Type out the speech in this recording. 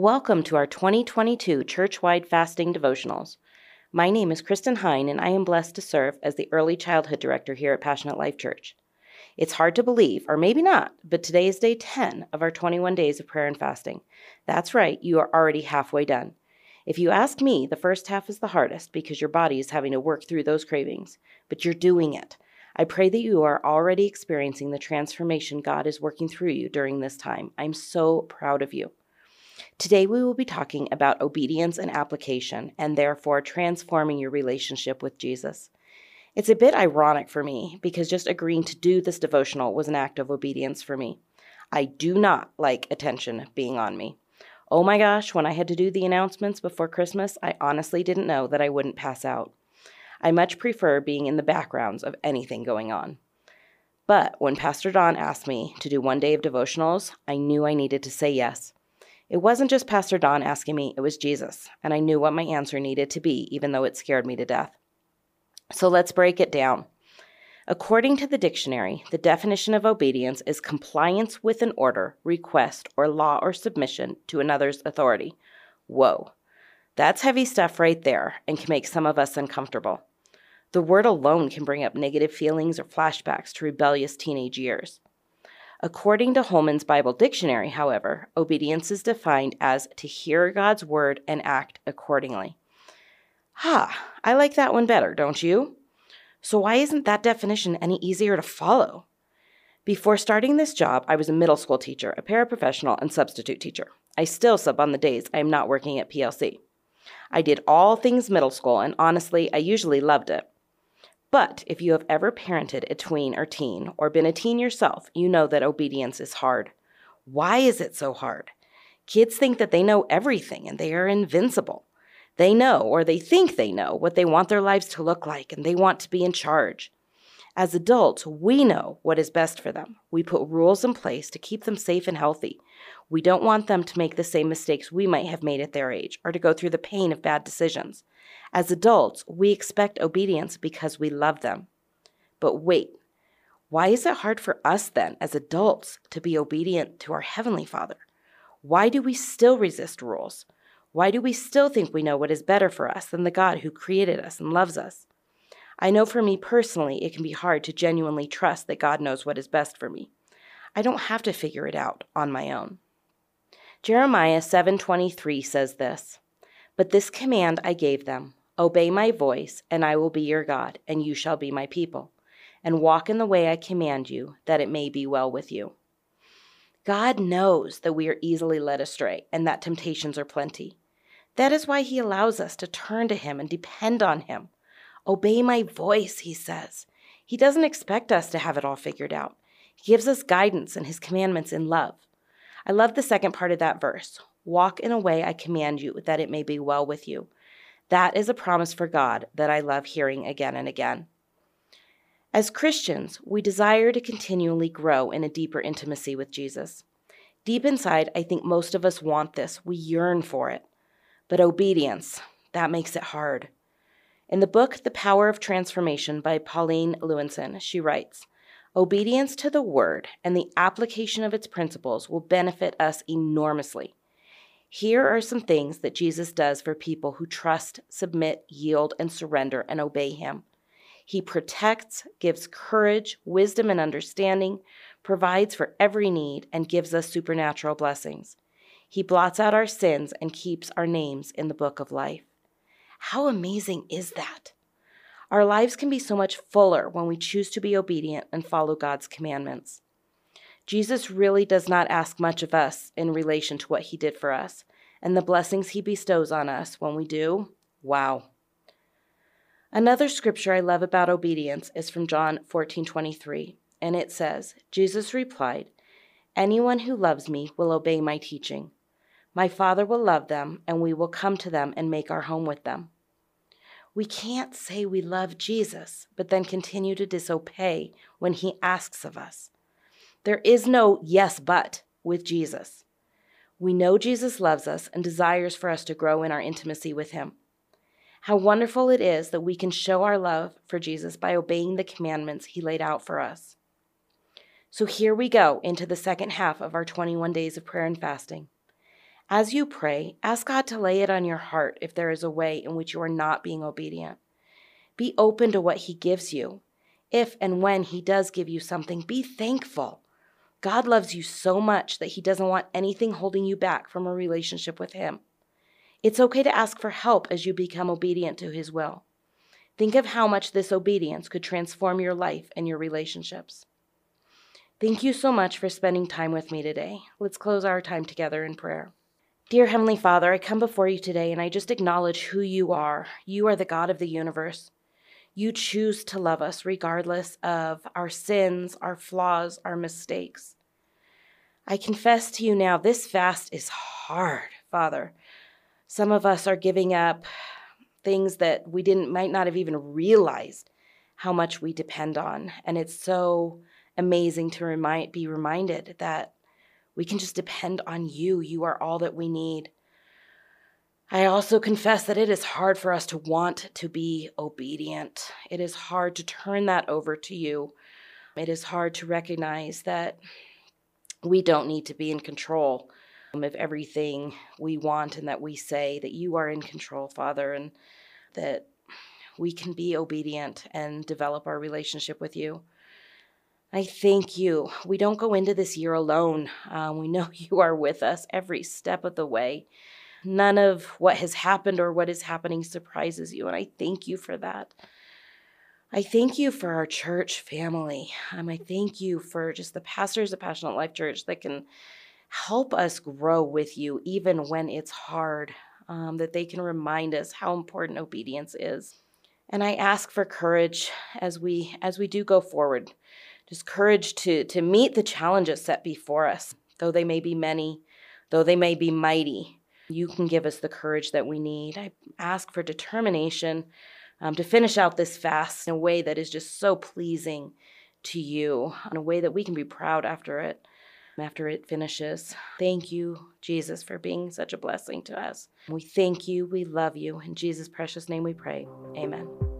Welcome to our 2022 Churchwide Fasting Devotionals. My name is Kristen Hine, and I am blessed to serve as the Early Childhood Director here at Passionate Life Church. It's hard to believe, or maybe not, but today is day 10 of our 21 days of prayer and fasting. That's right, you are already halfway done. If you ask me, the first half is the hardest because your body is having to work through those cravings, but you're doing it. I pray that you are already experiencing the transformation God is working through you during this time. I'm so proud of you. Today, we will be talking about obedience and application, and therefore transforming your relationship with Jesus. It's a bit ironic for me because just agreeing to do this devotional was an act of obedience for me. I do not like attention being on me. Oh my gosh, when I had to do the announcements before Christmas, I honestly didn't know that I wouldn't pass out. I much prefer being in the backgrounds of anything going on. But when Pastor Don asked me to do one day of devotionals, I knew I needed to say yes. It wasn't just Pastor Don asking me, it was Jesus, and I knew what my answer needed to be, even though it scared me to death. So let's break it down. According to the dictionary, the definition of obedience is compliance with an order, request, or law or submission to another's authority. Whoa, that's heavy stuff right there and can make some of us uncomfortable. The word alone can bring up negative feelings or flashbacks to rebellious teenage years. According to Holman's Bible Dictionary, however, obedience is defined as to hear God's word and act accordingly. Ha, I like that one better, don't you? So, why isn't that definition any easier to follow? Before starting this job, I was a middle school teacher, a paraprofessional, and substitute teacher. I still sub on the days I am not working at PLC. I did all things middle school, and honestly, I usually loved it. But if you have ever parented a tween or teen, or been a teen yourself, you know that obedience is hard. Why is it so hard? Kids think that they know everything and they are invincible. They know, or they think they know, what they want their lives to look like, and they want to be in charge. As adults, we know what is best for them. We put rules in place to keep them safe and healthy. We don't want them to make the same mistakes we might have made at their age or to go through the pain of bad decisions. As adults, we expect obedience because we love them. But wait, why is it hard for us then, as adults, to be obedient to our Heavenly Father? Why do we still resist rules? Why do we still think we know what is better for us than the God who created us and loves us? I know for me personally, it can be hard to genuinely trust that God knows what is best for me. I don't have to figure it out on my own. Jeremiah 7:23 says this, "But this command I gave them, obey my voice, and I will be your God, and you shall be my people, and walk in the way I command you, that it may be well with you." God knows that we are easily led astray and that temptations are plenty. That is why he allows us to turn to him and depend on him. Obey my voice, he says. He doesn't expect us to have it all figured out. He gives us guidance and his commandments in love. I love the second part of that verse walk in a way I command you, that it may be well with you. That is a promise for God that I love hearing again and again. As Christians, we desire to continually grow in a deeper intimacy with Jesus. Deep inside, I think most of us want this. We yearn for it. But obedience, that makes it hard. In the book The Power of Transformation by Pauline Lewinson, she writes Obedience to the word and the application of its principles will benefit us enormously. Here are some things that Jesus does for people who trust, submit, yield, and surrender and obey him. He protects, gives courage, wisdom, and understanding, provides for every need, and gives us supernatural blessings. He blots out our sins and keeps our names in the book of life. How amazing is that? Our lives can be so much fuller when we choose to be obedient and follow God's commandments. Jesus really does not ask much of us in relation to what he did for us, and the blessings he bestows on us when we do, wow. Another scripture I love about obedience is from John 14:23, and it says, Jesus replied, "Anyone who loves me will obey my teaching. My Father will love them, and we will come to them and make our home with them." We can't say we love Jesus, but then continue to disobey when he asks of us. There is no yes, but with Jesus. We know Jesus loves us and desires for us to grow in our intimacy with him. How wonderful it is that we can show our love for Jesus by obeying the commandments he laid out for us. So here we go into the second half of our 21 days of prayer and fasting. As you pray, ask God to lay it on your heart if there is a way in which you are not being obedient. Be open to what He gives you. If and when He does give you something, be thankful. God loves you so much that He doesn't want anything holding you back from a relationship with Him. It's okay to ask for help as you become obedient to His will. Think of how much this obedience could transform your life and your relationships. Thank you so much for spending time with me today. Let's close our time together in prayer. Dear Heavenly Father, I come before you today and I just acknowledge who you are. You are the God of the universe. You choose to love us regardless of our sins, our flaws, our mistakes. I confess to you now, this fast is hard, Father. Some of us are giving up things that we didn't might not have even realized how much we depend on. And it's so amazing to remind be reminded that we can just depend on you. You are all that we need. I also confess that it is hard for us to want to be obedient. It is hard to turn that over to you. It is hard to recognize that we don't need to be in control of everything we want and that we say, that you are in control, Father, and that we can be obedient and develop our relationship with you. I thank you. We don't go into this year alone. Um, we know you are with us every step of the way. None of what has happened or what is happening surprises you, and I thank you for that. I thank you for our church family. Um, I thank you for just the pastors of Passionate Life Church that can help us grow with you even when it's hard, um, that they can remind us how important obedience is. And I ask for courage as we as we do go forward. Just courage to to meet the challenges set before us, though they may be many, though they may be mighty you can give us the courage that we need. I ask for determination um, to finish out this fast in a way that is just so pleasing to you, in a way that we can be proud after it, after it finishes. Thank you, Jesus, for being such a blessing to us. We thank you. We love you. In Jesus' precious name we pray. Amen.